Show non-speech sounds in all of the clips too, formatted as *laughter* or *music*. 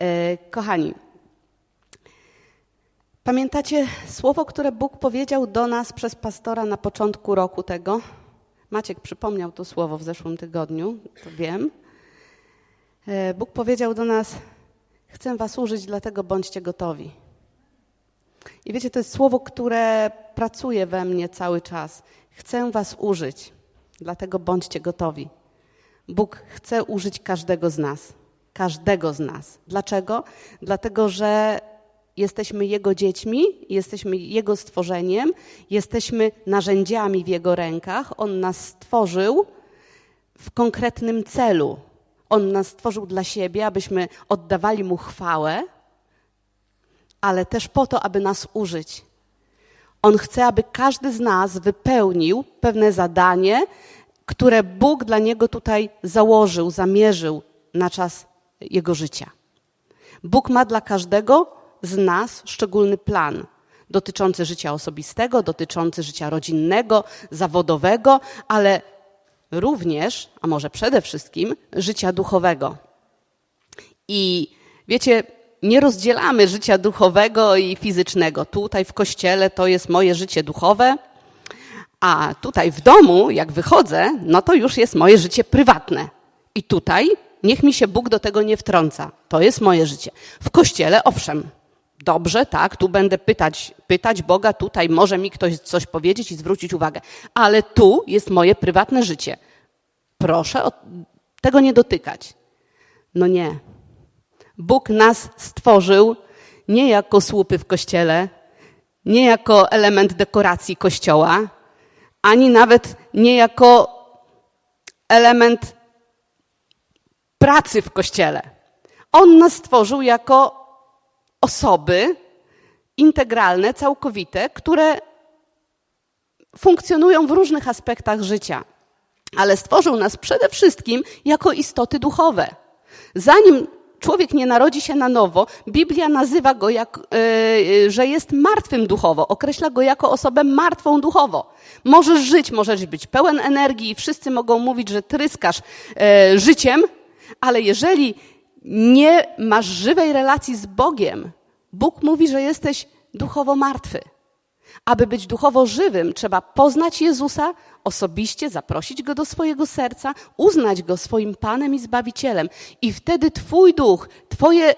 E, kochani, pamiętacie słowo, które Bóg powiedział do nas przez pastora na początku roku tego? Maciek przypomniał to słowo w zeszłym tygodniu, to wiem. E, Bóg powiedział do nas: Chcę Was użyć, dlatego bądźcie gotowi. I wiecie, to jest słowo, które pracuje we mnie cały czas. Chcę Was użyć, dlatego bądźcie gotowi. Bóg chce użyć każdego z nas. Każdego z nas. Dlaczego? Dlatego, że jesteśmy Jego dziećmi, jesteśmy Jego stworzeniem, jesteśmy narzędziami w Jego rękach. On nas stworzył w konkretnym celu. On nas stworzył dla siebie, abyśmy oddawali Mu chwałę, ale też po to, aby nas użyć. On chce, aby każdy z nas wypełnił pewne zadanie, które Bóg dla niego tutaj założył, zamierzył na czas jego życia. Bóg ma dla każdego z nas szczególny plan dotyczący życia osobistego, dotyczący życia rodzinnego, zawodowego, ale również, a może przede wszystkim, życia duchowego. I wiecie, nie rozdzielamy życia duchowego i fizycznego. Tutaj w kościele to jest moje życie duchowe, a tutaj w domu, jak wychodzę, no to już jest moje życie prywatne. I tutaj niech mi się Bóg do tego nie wtrąca. To jest moje życie. W kościele, owszem, dobrze, tak, tu będę pytać, pytać Boga, tutaj może mi ktoś coś powiedzieć i zwrócić uwagę. Ale tu jest moje prywatne życie. Proszę tego nie dotykać. No nie. Bóg nas stworzył nie jako słupy w kościele, nie jako element dekoracji kościoła, ani nawet nie jako element pracy w kościele. On nas stworzył jako osoby integralne, całkowite, które funkcjonują w różnych aspektach życia. Ale stworzył nas przede wszystkim jako istoty duchowe. Zanim człowiek nie narodzi się na nowo, Biblia nazywa go, jak, yy, że jest martwym duchowo, określa go jako osobę martwą duchowo. Możesz żyć, możesz być pełen energii i wszyscy mogą mówić, że tryskasz yy, życiem, ale jeżeli nie masz żywej relacji z Bogiem, Bóg mówi, że jesteś duchowo martwy. Aby być duchowo żywym, trzeba poznać Jezusa osobiście, zaprosić go do swojego serca, uznać go swoim Panem i Zbawicielem. I wtedy Twój duch, Twoje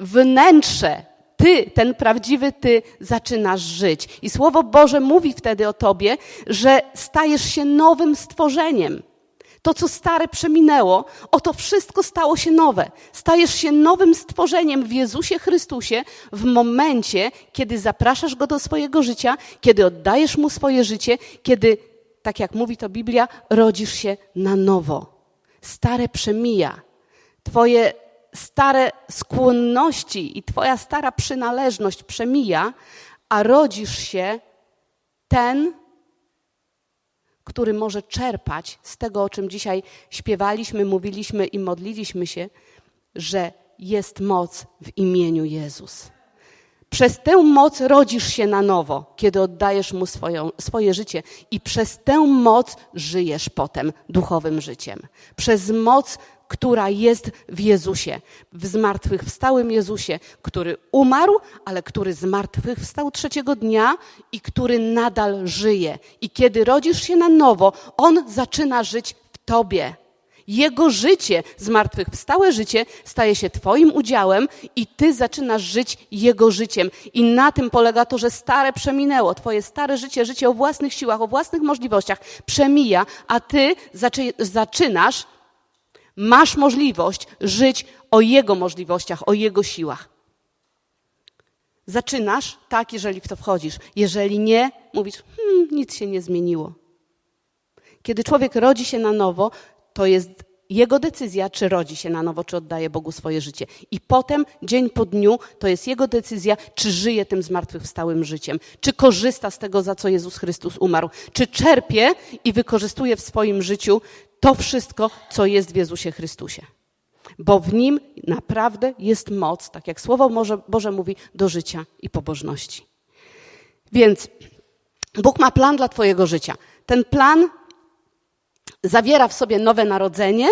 wnętrze, Ty, ten prawdziwy Ty, zaczynasz żyć. I Słowo Boże mówi wtedy o Tobie, że stajesz się nowym stworzeniem. To, co stare przeminęło, oto wszystko stało się nowe. Stajesz się nowym stworzeniem w Jezusie Chrystusie w momencie, kiedy zapraszasz Go do swojego życia, kiedy oddajesz Mu swoje życie, kiedy, tak jak mówi to Biblia, rodzisz się na nowo. Stare przemija. Twoje stare skłonności i Twoja stara przynależność przemija, a rodzisz się ten, który może czerpać z tego, o czym dzisiaj śpiewaliśmy, mówiliśmy i modliliśmy się, że jest moc w imieniu Jezus. Przez tę moc rodzisz się na nowo, kiedy oddajesz Mu swoją, swoje życie, i przez tę moc żyjesz potem duchowym życiem. Przez moc która jest w Jezusie, w zmartwychwstałym Jezusie, który umarł, ale który zmartwychwstał trzeciego dnia i który nadal żyje. I kiedy rodzisz się na nowo, on zaczyna żyć w tobie. Jego życie, zmartwychwstałe życie, staje się Twoim udziałem i Ty zaczynasz żyć Jego życiem. I na tym polega to, że stare przeminęło. Twoje stare życie, życie o własnych siłach, o własnych możliwościach przemija, a Ty zaczynasz Masz możliwość żyć o Jego możliwościach, o Jego siłach. Zaczynasz tak, jeżeli w to wchodzisz. Jeżeli nie, mówisz, hmm, nic się nie zmieniło. Kiedy człowiek rodzi się na nowo, to jest jego decyzja, czy rodzi się na nowo, czy oddaje Bogu swoje życie. I potem, dzień po dniu, to jest jego decyzja, czy żyje tym zmartwychwstałym życiem, czy korzysta z tego, za co Jezus Chrystus umarł, czy czerpie i wykorzystuje w swoim życiu to wszystko, co jest w Jezusie Chrystusie. Bo w nim naprawdę jest moc, tak jak Słowo Boże, Boże mówi, do życia i pobożności. Więc Bóg ma plan dla Twojego życia. Ten plan zawiera w sobie nowe narodzenie,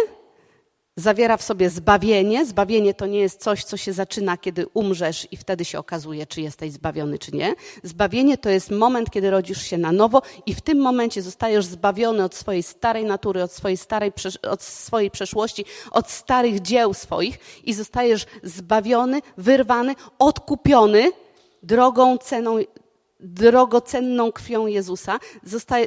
zawiera w sobie zbawienie. Zbawienie to nie jest coś, co się zaczyna, kiedy umrzesz i wtedy się okazuje, czy jesteś zbawiony, czy nie. Zbawienie to jest moment, kiedy rodzisz się na nowo i w tym momencie zostajesz zbawiony od swojej starej natury, od swojej starej, od swojej przeszłości, od starych dzieł swoich i zostajesz zbawiony, wyrwany, odkupiony drogą, ceną drogocenną krwią Jezusa,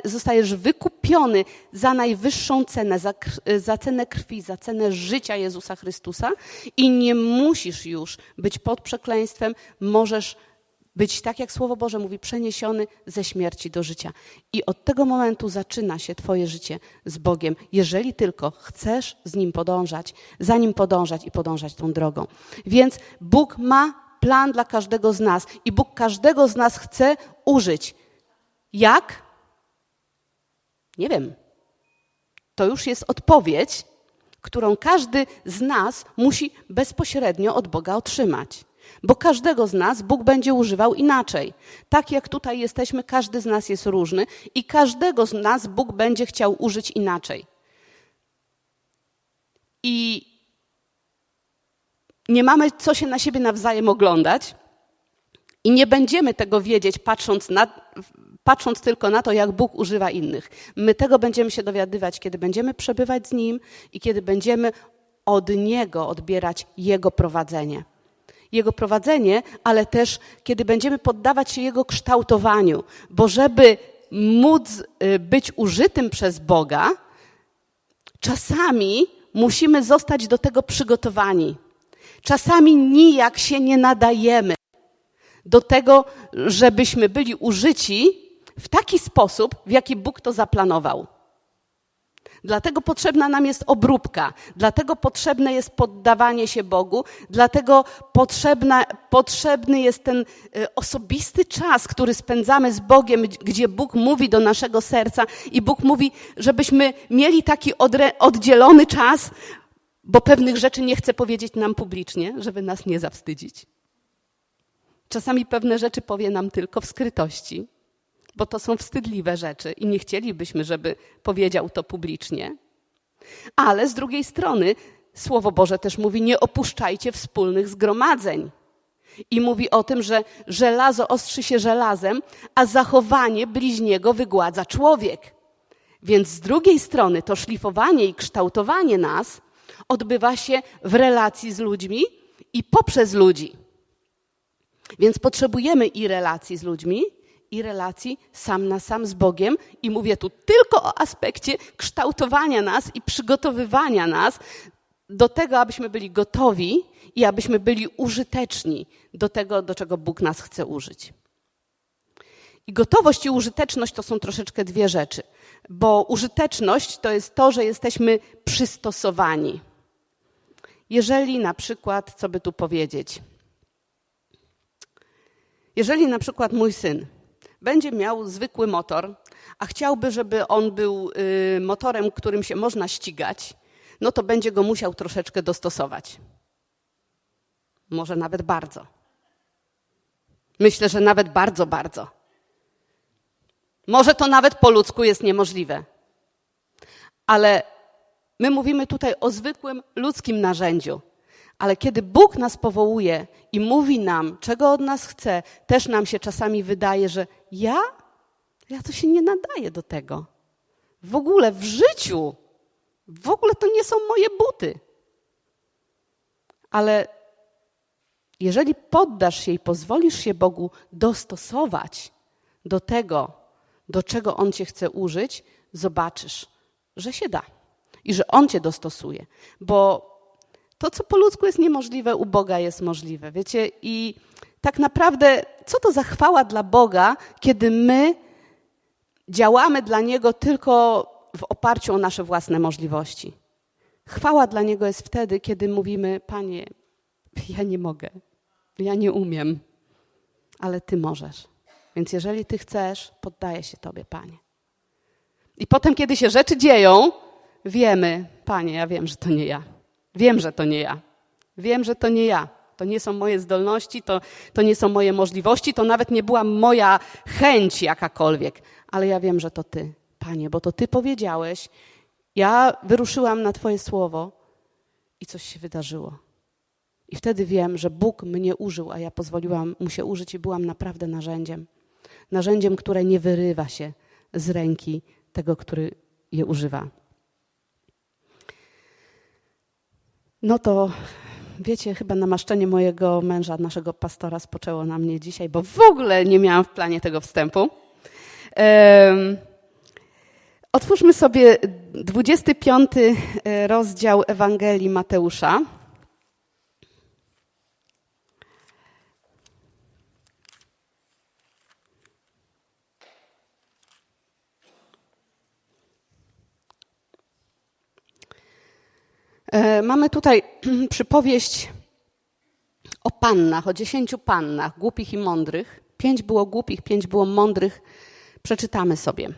zostajesz wykupiony za najwyższą cenę, za, za cenę krwi, za cenę życia Jezusa Chrystusa i nie musisz już być pod przekleństwem, możesz być, tak jak Słowo Boże mówi, przeniesiony ze śmierci do życia. I od tego momentu zaczyna się Twoje życie z Bogiem, jeżeli tylko chcesz z Nim podążać, za Nim podążać i podążać tą drogą. Więc Bóg ma plan dla każdego z nas i Bóg każdego z nas chce użyć. Jak? Nie wiem. To już jest odpowiedź, którą każdy z nas musi bezpośrednio od Boga otrzymać. Bo każdego z nas Bóg będzie używał inaczej. Tak jak tutaj jesteśmy, każdy z nas jest różny i każdego z nas Bóg będzie chciał użyć inaczej. I nie mamy co się na siebie nawzajem oglądać i nie będziemy tego wiedzieć, patrząc, na, patrząc tylko na to, jak Bóg używa innych. My tego będziemy się dowiadywać, kiedy będziemy przebywać z Nim i kiedy będziemy od Niego odbierać Jego prowadzenie. Jego prowadzenie, ale też kiedy będziemy poddawać się Jego kształtowaniu, bo żeby móc y, być użytym przez Boga, czasami musimy zostać do tego przygotowani. Czasami nijak się nie nadajemy do tego, żebyśmy byli użyci w taki sposób, w jaki Bóg to zaplanował. Dlatego potrzebna nam jest obróbka, dlatego potrzebne jest poddawanie się Bogu, dlatego potrzebna, potrzebny jest ten y, osobisty czas, który spędzamy z Bogiem, gdzie Bóg mówi do naszego serca i Bóg mówi, żebyśmy mieli taki oddzielony czas, bo pewnych rzeczy nie chce powiedzieć nam publicznie, żeby nas nie zawstydzić. Czasami pewne rzeczy powie nam tylko w skrytości, bo to są wstydliwe rzeczy i nie chcielibyśmy, żeby powiedział to publicznie. Ale z drugiej strony Słowo Boże też mówi: nie opuszczajcie wspólnych zgromadzeń. I mówi o tym, że żelazo ostrzy się żelazem, a zachowanie bliźniego wygładza człowiek. Więc z drugiej strony to szlifowanie i kształtowanie nas odbywa się w relacji z ludźmi i poprzez ludzi. Więc potrzebujemy i relacji z ludźmi, i relacji sam na sam z Bogiem. I mówię tu tylko o aspekcie kształtowania nas i przygotowywania nas do tego, abyśmy byli gotowi i abyśmy byli użyteczni do tego, do czego Bóg nas chce użyć. I gotowość i użyteczność to są troszeczkę dwie rzeczy, bo użyteczność to jest to, że jesteśmy przystosowani. Jeżeli na przykład, co by tu powiedzieć, jeżeli na przykład mój syn będzie miał zwykły motor, a chciałby, żeby on był y, motorem, którym się można ścigać, no to będzie go musiał troszeczkę dostosować. Może nawet bardzo. Myślę, że nawet bardzo, bardzo. Może to nawet po ludzku jest niemożliwe. Ale My mówimy tutaj o zwykłym ludzkim narzędziu. Ale kiedy Bóg nas powołuje i mówi nam, czego od nas chce, też nam się czasami wydaje, że ja? Ja to się nie nadaję do tego. W ogóle w życiu. W ogóle to nie są moje buty. Ale jeżeli poddasz się i pozwolisz się Bogu dostosować do tego, do czego On cię chce użyć, zobaczysz, że się da i że On cię dostosuje. Bo to, co po ludzku jest niemożliwe, u Boga jest możliwe. Wiecie, i tak naprawdę, co to za chwała dla Boga, kiedy my działamy dla Niego tylko w oparciu o nasze własne możliwości. Chwała dla Niego jest wtedy, kiedy mówimy: Panie, ja nie mogę, ja nie umiem, ale Ty możesz. Więc jeżeli Ty chcesz, poddaję się Tobie, Panie. I potem, kiedy się rzeczy dzieją, wiemy, Panie, ja wiem, że to nie ja. Wiem, że to nie ja. Wiem, że to nie ja. To nie są moje zdolności, to, to nie są moje możliwości, to nawet nie była moja chęć jakakolwiek, ale ja wiem, że to Ty, Panie, bo to Ty powiedziałeś. Ja wyruszyłam na Twoje słowo i coś się wydarzyło. I wtedy wiem, że Bóg mnie użył, a ja pozwoliłam mu się użyć i byłam naprawdę narzędziem. Narzędziem, które nie wyrywa się z ręki tego, który je używa. No to wiecie, chyba namaszczenie mojego męża, naszego pastora, spoczęło na mnie dzisiaj, bo w ogóle nie miałam w planie tego wstępu. Um, otwórzmy sobie 25 e, rozdział Ewangelii Mateusza. Mamy tutaj *clears throat* przypowieść o pannach, o dziesięciu pannach, głupich i mądrych. Pięć było głupich, pięć było mądrych. Przeczytamy sobie.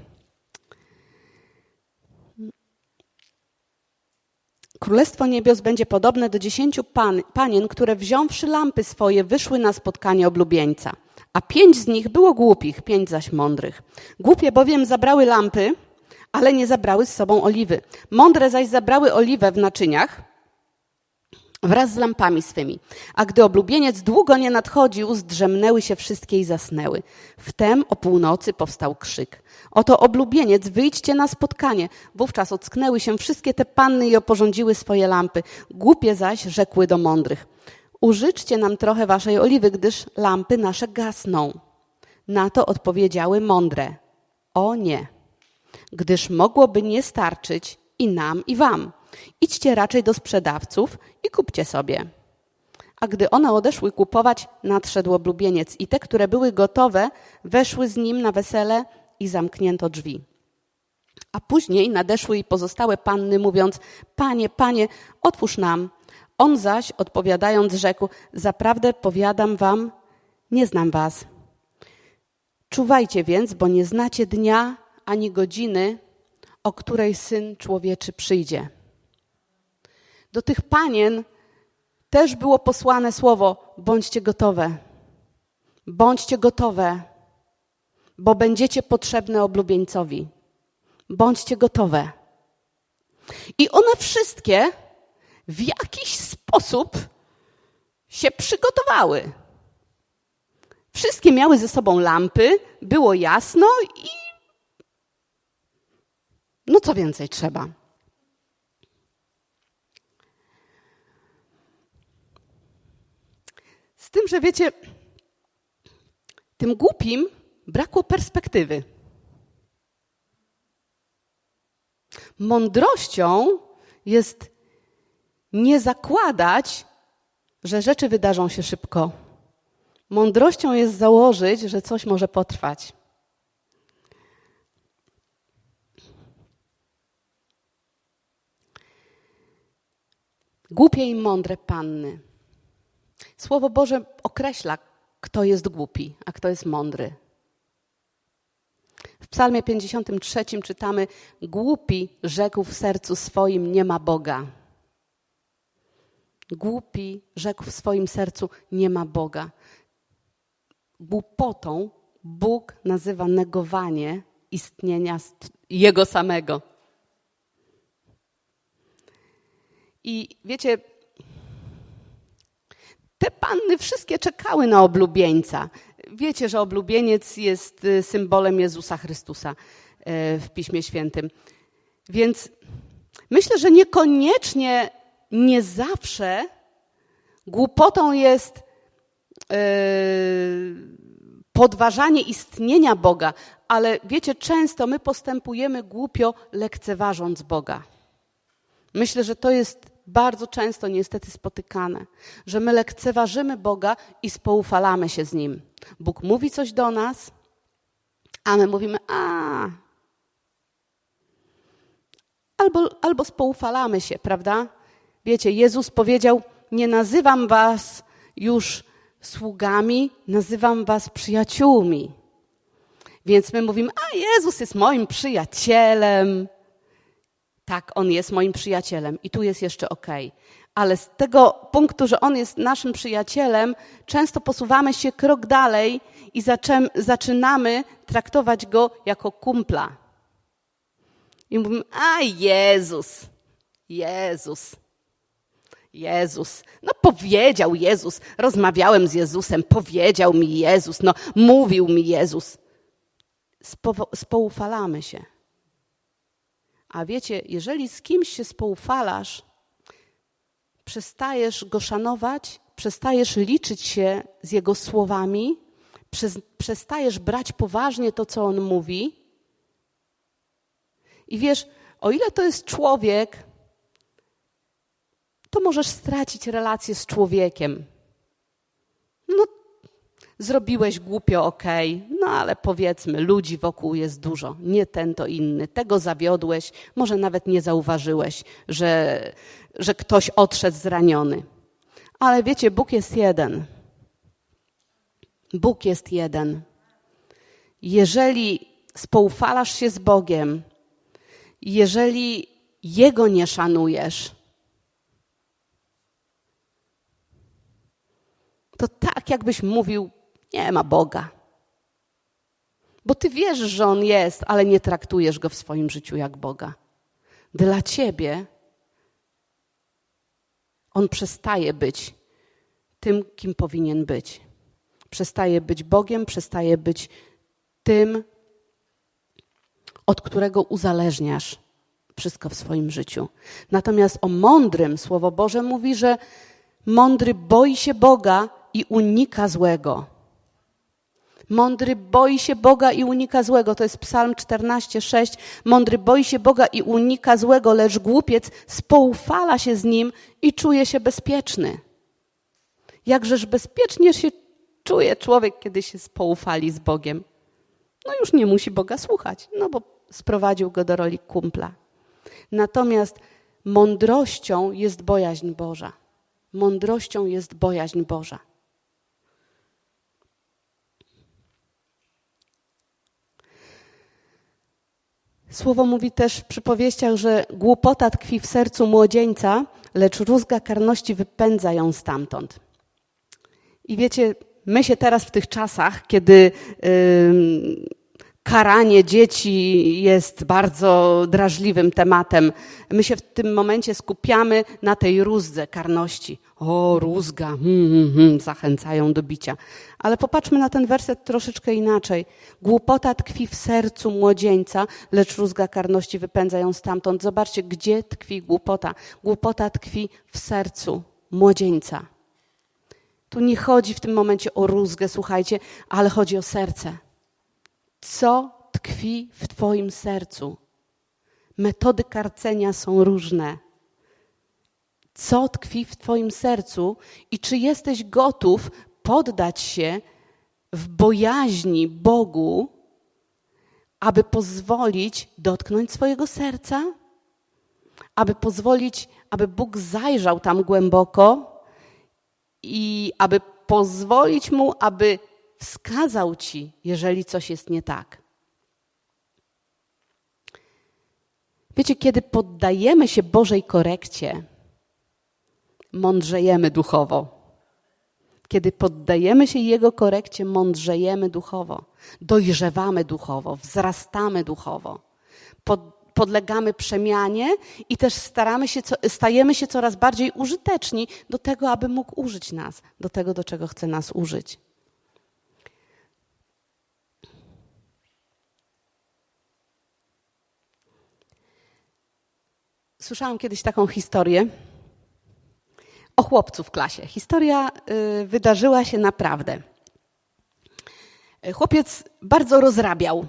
Królestwo niebios będzie podobne do dziesięciu pan, panien, które wziąwszy lampy swoje, wyszły na spotkanie oblubieńca. A pięć z nich było głupich, pięć zaś mądrych. Głupie bowiem zabrały lampy, ale nie zabrały z sobą oliwy. Mądre zaś zabrały oliwę w naczyniach wraz z lampami swymi. A gdy oblubieniec długo nie nadchodził, zdrzemnęły się wszystkie i zasnęły. Wtem o północy powstał krzyk. Oto oblubieniec, wyjdźcie na spotkanie. Wówczas ocknęły się wszystkie te panny i oporządziły swoje lampy. Głupie zaś rzekły do mądrych. Użyczcie nam trochę waszej oliwy, gdyż lampy nasze gasną. Na to odpowiedziały mądre. O nie gdyż mogłoby nie starczyć i nam, i wam. Idźcie raczej do sprzedawców i kupcie sobie. A gdy one odeszły kupować, nadszedł oblubieniec i te, które były gotowe, weszły z nim na wesele i zamknięto drzwi. A później nadeszły i pozostałe panny, mówiąc: Panie, panie, otwórz nam. On zaś, odpowiadając, rzekł: Zaprawdę powiadam wam, nie znam was. Czuwajcie więc, bo nie znacie dnia ani godziny, o której syn człowieczy przyjdzie. Do tych panien też było posłane słowo: bądźcie gotowe. Bądźcie gotowe, bo będziecie potrzebne oblubieńcowi. Bądźcie gotowe. I one wszystkie w jakiś sposób się przygotowały. Wszystkie miały ze sobą lampy, było jasno i no co więcej trzeba? Z tym, że wiecie, tym głupim brakło perspektywy. Mądrością jest nie zakładać, że rzeczy wydarzą się szybko. Mądrością jest założyć, że coś może potrwać. Głupie i mądre panny. Słowo Boże określa, kto jest głupi, a kto jest mądry. W Psalmie 53 czytamy: Głupi rzekł w sercu swoim: Nie ma Boga. Głupi rzekł w swoim sercu: Nie ma Boga. Głupotą Bóg nazywa negowanie istnienia Jego samego. I wiecie, te panny wszystkie czekały na oblubieńca. Wiecie, że oblubieniec jest y, symbolem Jezusa Chrystusa y, w Piśmie Świętym. Więc myślę, że niekoniecznie, nie zawsze głupotą jest yy, podważanie istnienia Boga, ale wiecie, często my postępujemy głupio, lekceważąc Boga. Myślę, że to jest bardzo często niestety spotykane, że my lekceważymy Boga i spoufalamy się z Nim. Bóg mówi coś do nas, a my mówimy, a. Albo, albo spoufalamy się, prawda? Wiecie, Jezus powiedział: Nie nazywam was już sługami, nazywam was przyjaciółmi. Więc my mówimy: A Jezus jest moim przyjacielem, tak, on jest moim przyjacielem i tu jest jeszcze ok. Ale z tego punktu, że on jest naszym przyjacielem, często posuwamy się krok dalej i zaczynamy traktować go jako kumpla. I mówimy, a Jezus, Jezus. Jezus. No powiedział Jezus. Rozmawiałem z Jezusem, powiedział mi Jezus, no mówił mi Jezus. Spo, spoufalamy się. A wiecie, jeżeli z kimś się spoufalasz, przestajesz go szanować, przestajesz liczyć się z jego słowami, przestajesz brać poważnie to, co on mówi. I wiesz, o ile to jest człowiek, to możesz stracić relację z człowiekiem. Zrobiłeś głupio, okej, okay. no ale powiedzmy, ludzi wokół jest dużo, nie ten to inny. Tego zawiodłeś, może nawet nie zauważyłeś, że, że ktoś odszedł zraniony. Ale wiecie, Bóg jest jeden. Bóg jest jeden. Jeżeli spoufalasz się z Bogiem, jeżeli Jego nie szanujesz, to tak jakbyś mówił, nie ma Boga. Bo ty wierzysz, że On jest, ale nie traktujesz Go w swoim życiu jak Boga. Dla ciebie On przestaje być tym, kim powinien być. Przestaje być Bogiem, przestaje być tym, od którego uzależniasz wszystko w swoim życiu. Natomiast o mądrym Słowo Boże mówi, że mądry boi się Boga i unika złego. Mądry boi się Boga i unika złego. To jest Psalm 14:6. Mądry boi się Boga i unika złego, lecz głupiec spoufala się z nim i czuje się bezpieczny. Jakżeż bezpiecznie się czuje człowiek, kiedy się spoufali z Bogiem. No już nie musi Boga słuchać, no bo sprowadził go do roli kumpla. Natomiast mądrością jest bojaźń Boża. Mądrością jest bojaźń Boża. Słowo mówi też w przypowieściach, że głupota tkwi w sercu młodzieńca, lecz rózga karności wypędza ją stamtąd. I wiecie, my się teraz w tych czasach, kiedy karanie dzieci jest bardzo drażliwym tematem, my się w tym momencie skupiamy na tej rózdze karności. O, rózga, hmm, hmm, hmm, zachęcają do bicia. Ale popatrzmy na ten werset troszeczkę inaczej. Głupota tkwi w sercu młodzieńca, lecz rózga karności wypędza ją stamtąd. Zobaczcie, gdzie tkwi głupota. Głupota tkwi w sercu młodzieńca. Tu nie chodzi w tym momencie o rózgę, słuchajcie, ale chodzi o serce. Co tkwi w Twoim sercu? Metody karcenia są różne. Co tkwi w Twoim sercu i czy jesteś gotów poddać się w bojaźni Bogu, aby pozwolić dotknąć swojego serca? Aby pozwolić, aby Bóg zajrzał tam głęboko i aby pozwolić mu, aby wskazał ci, jeżeli coś jest nie tak. Wiecie, kiedy poddajemy się Bożej korekcie, mądrzejemy duchowo. Kiedy poddajemy się Jego korekcie, mądrzejemy duchowo, dojrzewamy duchowo, wzrastamy duchowo. Pod, podlegamy przemianie i też staramy się, stajemy się coraz bardziej użyteczni do tego, aby mógł użyć nas, do tego, do czego chce nas użyć. Słyszałam kiedyś taką historię o chłopcu w klasie. Historia y, wydarzyła się naprawdę. Chłopiec bardzo rozrabiał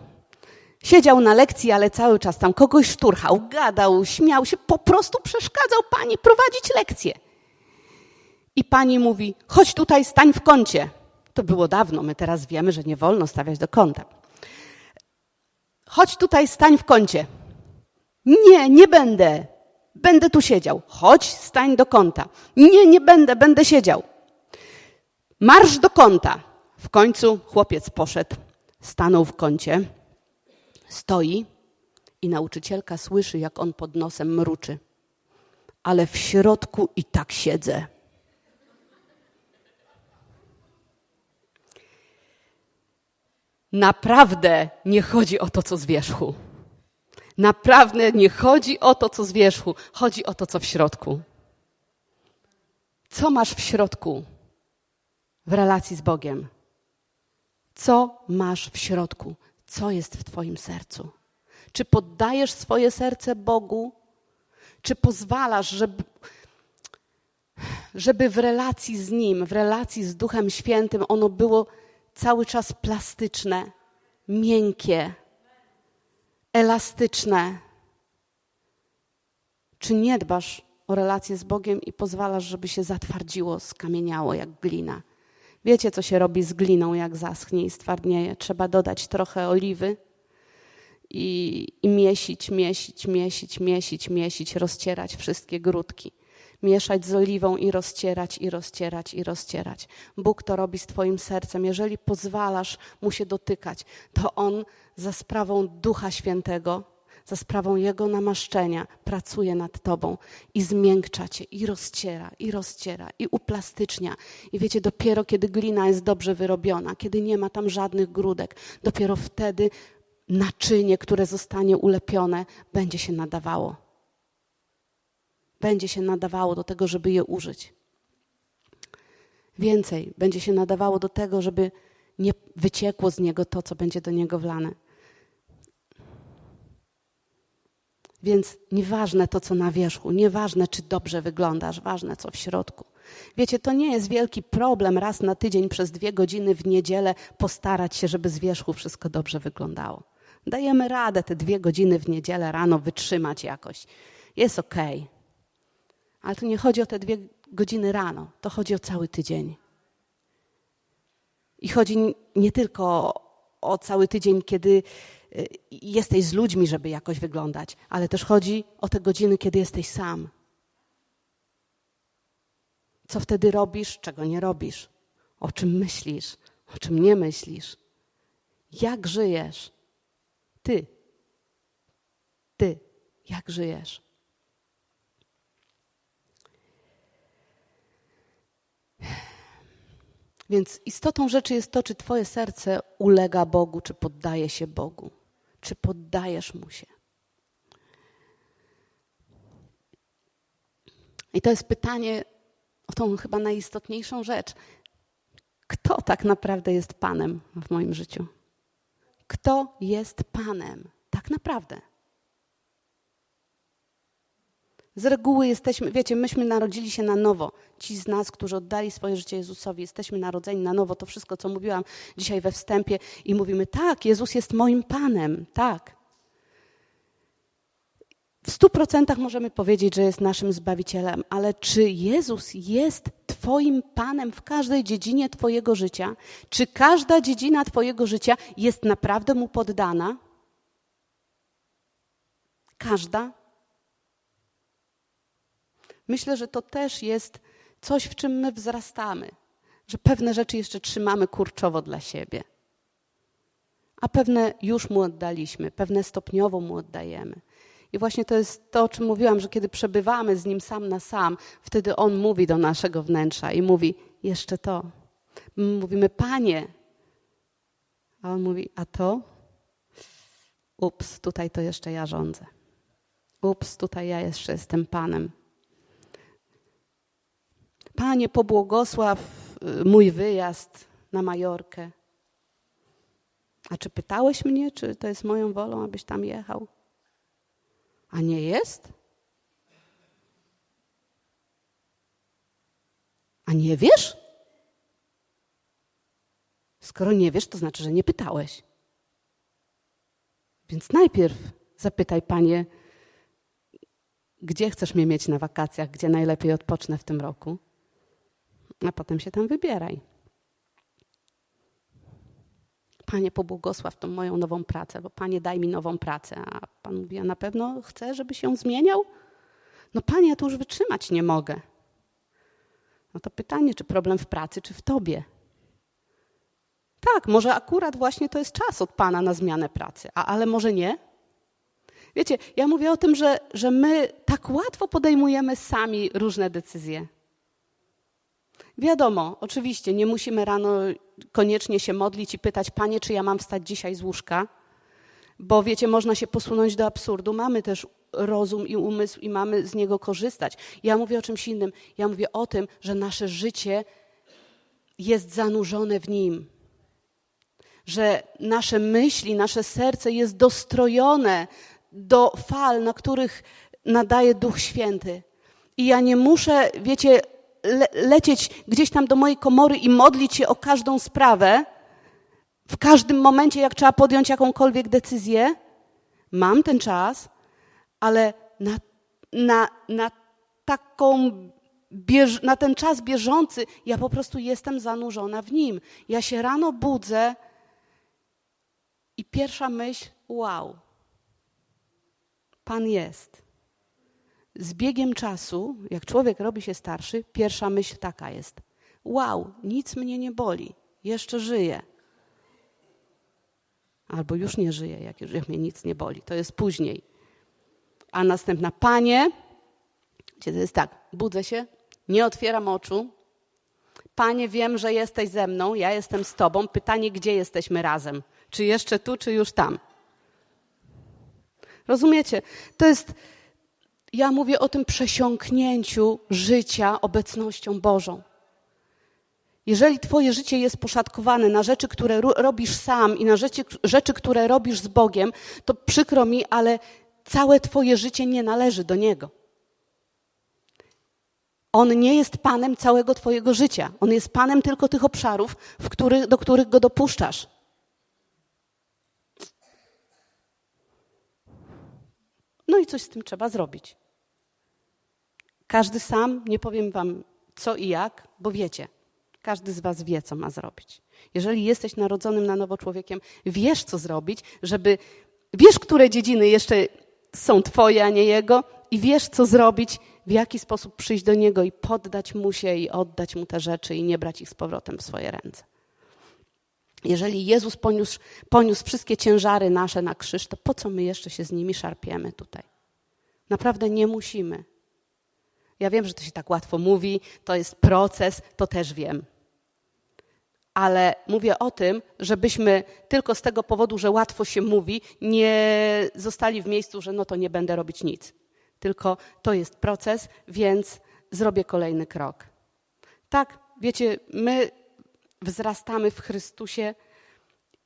Siedział na lekcji, ale cały czas tam kogoś szturchał, gadał, śmiał się, po prostu przeszkadzał pani prowadzić lekcję. I pani mówi: chodź tutaj, stań w kącie. To było dawno, my teraz wiemy, że nie wolno stawiać do kąta. Chodź tutaj, stań w kącie. Nie, nie będę. Będę tu siedział. Chodź, stań do kąta. Nie, nie będę, będę siedział. Marsz do kąta. W końcu chłopiec poszedł, stanął w kącie Stoi i nauczycielka słyszy, jak on pod nosem mruczy. Ale w środku i tak siedzę. Naprawdę nie chodzi o to, co z wierzchu. Naprawdę nie chodzi o to, co z wierzchu. Chodzi o to, co w środku. Co masz w środku w relacji z Bogiem? Co masz w środku? Co jest w Twoim sercu? Czy poddajesz swoje serce Bogu? Czy pozwalasz, żeby, żeby w relacji z Nim, w relacji z Duchem Świętym, ono było cały czas plastyczne, miękkie, elastyczne? Czy nie dbasz o relację z Bogiem i pozwalasz, żeby się zatwardziło, skamieniało jak glina? Wiecie, co się robi z gliną, jak zaschnie i stwardnieje? Trzeba dodać trochę oliwy i, i miesić, miesić, miesić, miesić, miesić, rozcierać wszystkie grudki. Mieszać z oliwą i rozcierać, i rozcierać, i rozcierać. Bóg to robi z Twoim sercem. Jeżeli pozwalasz Mu się dotykać, to On za sprawą Ducha Świętego za sprawą Jego namaszczenia pracuje nad Tobą i zmiękcza Cię, i rozciera, i rozciera, i uplastycznia. I wiecie, dopiero kiedy glina jest dobrze wyrobiona, kiedy nie ma tam żadnych grudek, dopiero wtedy naczynie, które zostanie ulepione, będzie się nadawało. Będzie się nadawało do tego, żeby je użyć. Więcej będzie się nadawało do tego, żeby nie wyciekło z niego to, co będzie do niego wlane. Więc nieważne to, co na wierzchu, nieważne, czy dobrze wyglądasz, ważne, co w środku. Wiecie, to nie jest wielki problem raz na tydzień przez dwie godziny w niedzielę postarać się, żeby z wierzchu wszystko dobrze wyglądało. Dajemy radę te dwie godziny w niedzielę rano wytrzymać jakoś. Jest okej. Okay. Ale tu nie chodzi o te dwie godziny rano, to chodzi o cały tydzień. I chodzi nie tylko o, cały tydzień, kiedy jesteś z ludźmi, żeby jakoś wyglądać, ale też chodzi o te godziny, kiedy jesteś sam. Co wtedy robisz, czego nie robisz? O czym myślisz, o czym nie myślisz? Jak żyjesz? Ty. Ty. Jak żyjesz? Więc istotą rzeczy jest to, czy Twoje serce ulega Bogu, czy poddaje się Bogu. Czy poddajesz mu się? I to jest pytanie o tą chyba najistotniejszą rzecz. Kto tak naprawdę jest Panem w moim życiu? Kto jest Panem? Tak naprawdę. Z reguły jesteśmy, wiecie, myśmy narodzili się na nowo. Ci z nas, którzy oddali swoje życie Jezusowi, jesteśmy narodzeni na nowo. To wszystko, co mówiłam dzisiaj we wstępie, i mówimy: tak, Jezus jest moim Panem, tak. W stu procentach możemy powiedzieć, że jest naszym Zbawicielem, ale czy Jezus jest Twoim Panem w każdej dziedzinie Twojego życia? Czy każda dziedzina Twojego życia jest naprawdę Mu poddana? Każda? Myślę, że to też jest coś, w czym my wzrastamy, że pewne rzeczy jeszcze trzymamy kurczowo dla siebie, a pewne już mu oddaliśmy, pewne stopniowo mu oddajemy. I właśnie to jest to, o czym mówiłam, że kiedy przebywamy z nim sam na sam, wtedy on mówi do naszego wnętrza i mówi: Jeszcze to. My mówimy: Panie. A on mówi: A to? Ups, tutaj to jeszcze ja rządzę. Ups, tutaj ja jeszcze jestem Panem. Panie, pobłogosław y, mój wyjazd na Majorkę. A czy pytałeś mnie, czy to jest moją wolą, abyś tam jechał? A nie jest? A nie wiesz? Skoro nie wiesz, to znaczy, że nie pytałeś. Więc najpierw zapytaj, panie, gdzie chcesz mnie mieć na wakacjach, gdzie najlepiej odpocznę w tym roku? A potem się tam wybieraj. Panie, pobłogosław tą moją nową pracę, bo Panie, daj mi nową pracę. A Pan mówi, ja na pewno chcę, żeby się zmieniał? No Panie, ja tu już wytrzymać nie mogę. No to pytanie, czy problem w pracy, czy w Tobie? Tak, może akurat właśnie to jest czas od Pana na zmianę pracy, a, ale może nie? Wiecie, ja mówię o tym, że, że my tak łatwo podejmujemy sami różne decyzje. Wiadomo, oczywiście, nie musimy rano koniecznie się modlić i pytać, Panie, czy ja mam wstać dzisiaj z łóżka, Bo wiecie, można się posunąć do absurdu. Mamy też rozum i umysł i mamy z niego korzystać. Ja mówię o czymś innym. Ja mówię o tym, że nasze życie jest zanurzone w nim. Że nasze myśli, nasze serce jest dostrojone do fal, na których nadaje Duch Święty. I ja nie muszę, wiecie, le lecieć gdzieś tam do mojej komory i modlić się o każdą sprawę, w każdym momencie, jak trzeba podjąć jakąkolwiek decyzję. Mam ten czas, ale na, na, na taką bież, na ten czas bieżący ja po prostu jestem zanurzona w nim. Ja się rano budzę i pierwsza myśl, wow, Pan jest. Z biegiem czasu, jak człowiek robi się starszy, pierwsza myśl taka jest: Wow, nic mnie nie boli, jeszcze żyję. Albo już nie żyję, jak już jak mnie nic nie boli. To jest później. A następna, panie, to jest tak, budzę się, nie otwieram oczu. Panie, wiem, że jesteś ze mną, ja jestem z tobą. Pytanie, gdzie jesteśmy razem? Czy jeszcze tu, czy już tam? Rozumiecie? To jest, ja mówię o tym przesiąknięciu życia obecnością Bożą. Jeżeli Twoje życie jest poszatkowane na rzeczy, które robisz sam i na rzeczy, rzeczy, które robisz z Bogiem, to przykro mi, ale całe Twoje życie nie należy do Niego. On nie jest Panem całego Twojego życia. On jest Panem tylko tych obszarów, których, do których go dopuszczasz. No i coś z tym trzeba zrobić. Każdy sam, nie powiem Wam co i jak, bo wiecie. Każdy z Was wie, co ma zrobić. Jeżeli jesteś narodzonym na nowo człowiekiem, wiesz, co zrobić, żeby. Wiesz, które dziedziny jeszcze są Twoje, a nie Jego, i wiesz, co zrobić, w jaki sposób przyjść do Niego i poddać Mu się i oddać Mu te rzeczy i nie brać ich z powrotem w swoje ręce. Jeżeli Jezus poniósł, poniósł wszystkie ciężary nasze na krzyż, to po co my jeszcze się z nimi szarpiemy tutaj? Naprawdę nie musimy. Ja wiem, że to się tak łatwo mówi, to jest proces, to też wiem. Ale mówię o tym, żebyśmy tylko z tego powodu, że łatwo się mówi, nie zostali w miejscu, że no to nie będę robić nic. Tylko to jest proces, więc zrobię kolejny krok. Tak, wiecie, my wzrastamy w Chrystusie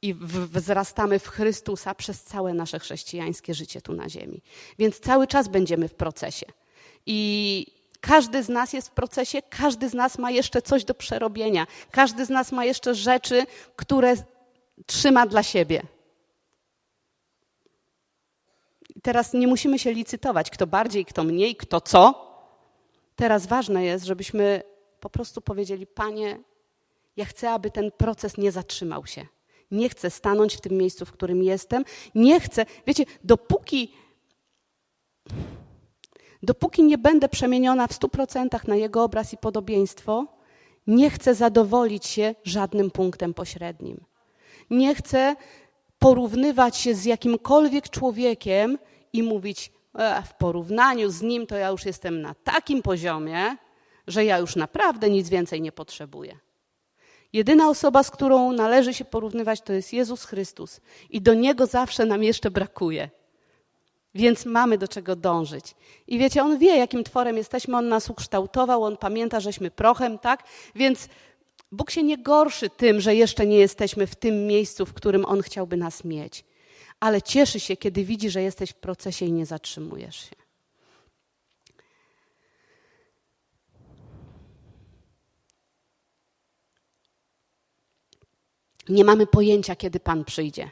i wzrastamy w Chrystusa przez całe nasze chrześcijańskie życie tu na ziemi. Więc cały czas będziemy w procesie. I każdy z nas jest w procesie, każdy z nas ma jeszcze coś do przerobienia. Każdy z nas ma jeszcze rzeczy, które trzyma dla siebie. Teraz nie musimy się licytować, kto bardziej, kto mniej, kto co. Teraz ważne jest, żebyśmy po prostu powiedzieli: Panie, ja chcę, aby ten proces nie zatrzymał się. Nie chcę stanąć w tym miejscu, w którym jestem. Nie chcę, wiecie, dopóki, dopóki nie będę przemieniona w stu procentach na Jego obraz i podobieństwo, nie chcę zadowolić się żadnym punktem pośrednim. Nie chcę porównywać się z jakimkolwiek człowiekiem i mówić, e, w porównaniu z nim to ja już jestem na takim poziomie, że ja już naprawdę nic więcej nie potrzebuję. Jedyna osoba, z którą należy się porównywać, to jest Jezus Chrystus. I do Niego zawsze nam jeszcze brakuje. Więc mamy do czego dążyć. I wiecie, On wie, jakim tworem jesteśmy, On nas ukształtował, On pamięta, żeśmy prochem, tak? Więc Bóg się nie gorszy tym, że jeszcze nie jesteśmy w tym miejscu, w którym On chciałby nas mieć. Ale cieszy się, kiedy widzi, że jesteś w procesie i nie zatrzymujesz się. Nie mamy pojęcia, kiedy Pan przyjdzie.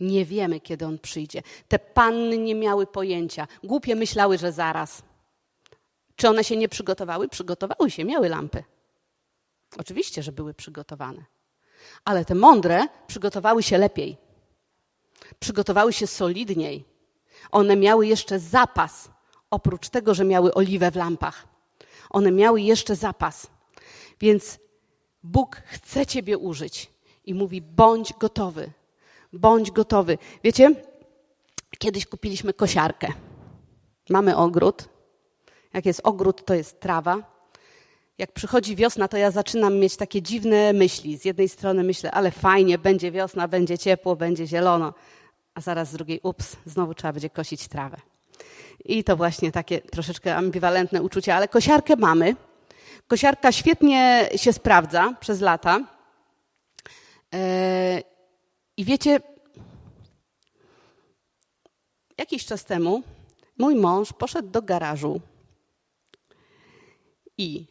Nie wiemy, kiedy On przyjdzie. Te panny nie miały pojęcia. Głupie myślały, że zaraz. Czy one się nie przygotowały? Przygotowały się, miały lampy. Oczywiście, że były przygotowane. Ale te mądre przygotowały się lepiej. Przygotowały się solidniej. One miały jeszcze zapas, oprócz tego, że miały oliwę w lampach. One miały jeszcze zapas. Więc Bóg chce Ciebie użyć i mówi: bądź gotowy, bądź gotowy. Wiecie, kiedyś kupiliśmy kosiarkę. Mamy ogród. Jak jest ogród, to jest trawa. jak przychodzi wiosna, to ja zaczynam mieć takie dziwne myśli. Z jednej strony myślę, ale fajnie, będzie wiosna, będzie ciepło, będzie zielono, a zaraz z drugiej, ups, znowu trzeba będzie kosić trawę. I to właśnie takie troszeczkę ambiwalentne uczucie, ale kosiarkę mamy. Kosiarka świetnie się sprawdza przez lata. I wiecie, jakiś czas temu mój mąż poszedł do garażu i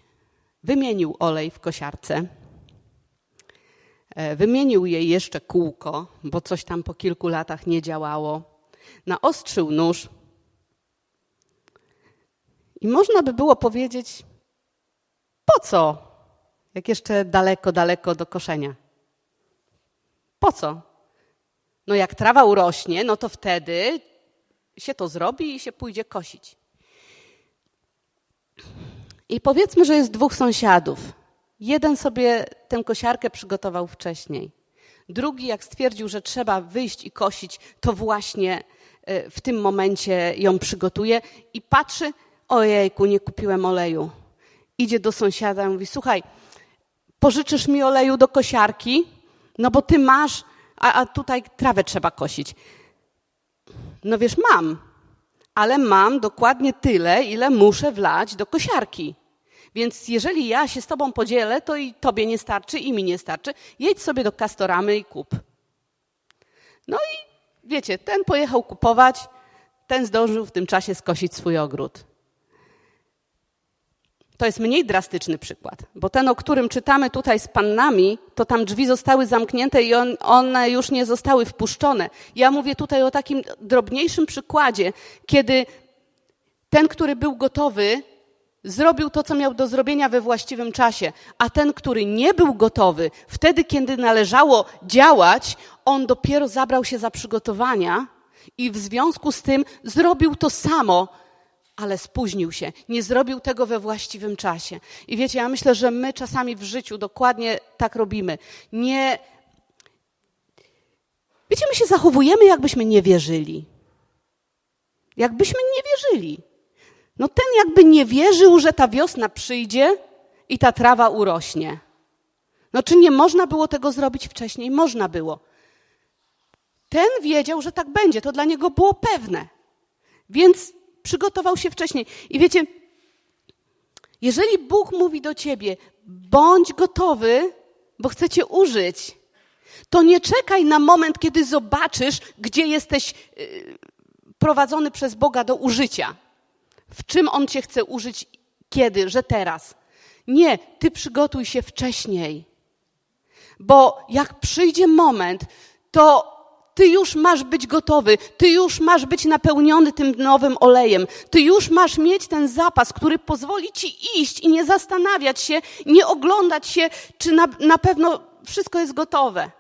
wymienił olej w kosiarce. E, wymienił jej jeszcze kółko, bo coś tam po kilku latach nie działało. Naostrzył nóż. I można by było powiedzieć, po co? Jak jeszcze daleko, daleko do koszenia. Po co? No jak trawa urośnie, no to wtedy się to zrobi i się pójdzie kosić. I powiedzmy, że jest dwóch sąsiadów. Jeden sobie tę kosiarkę przygotował wcześniej. Drugi, jak stwierdził, że trzeba wyjść i kosić, to właśnie e, w tym momencie ją przygotuje i patrzy, ojejku, nie kupiłem oleju. Idzie do sąsiada i mówi, słuchaj, pożyczysz mi oleju do kosiarki? No bo ty masz, a, a tutaj trawę trzeba kosić. No wiesz, mam, ale mam dokładnie tyle, ile muszę wlać do kosiarki. Więc jeżeli ja się z tobą podzielę, to i tobie nie starczy, i mi nie starczy. Jedź sobie do Kastoramy i kup. No i wiecie, ten pojechał kupować, ten zdążył w tym czasie skosić swój ogród. To jest mniej drastyczny przykład, bo ten, o którym czytamy tutaj z pannami, to tam drzwi zostały zamknięte i on, one już nie zostały wpuszczone. Ja mówię tutaj o takim drobniejszym przykładzie, kiedy ten, który był gotowy, zrobił to, co miał do zrobienia we właściwym czasie, a ten, który nie był gotowy, wtedy, kiedy należało działać, on dopiero zabrał się za przygotowania i w związku z tym zrobił to samo, ale spóźnił się, nie zrobił tego we właściwym czasie. I wiecie, ja myślę, że my czasami w życiu dokładnie tak robimy. Nie. Wiecie, my się zachowujemy, jakbyśmy nie wierzyli. Jakbyśmy nie wierzyli. No ten jakby nie wierzył, że ta wiosna przyjdzie i ta trawa urośnie. No czy nie można było tego zrobić wcześniej? Można było. Ten wiedział, że tak będzie, to dla niego było pewne. Więc przygotował się wcześniej. I wiecie, jeżeli Bóg mówi do ciebie, bądź gotowy, bo chce cię użyć, to nie czekaj na moment, kiedy zobaczysz, gdzie jesteś y, prowadzony przez Boga do użycia. W czym On cię chce użyć, kiedy, że teraz. Nie, ty przygotuj się wcześniej. Bo jak przyjdzie moment, to ty już masz być gotowy, ty już masz być napełniony tym nowym olejem, ty już masz mieć ten zapas, który pozwoli ci iść i nie zastanawiać się, nie oglądać się, czy na, na pewno wszystko jest gotowe.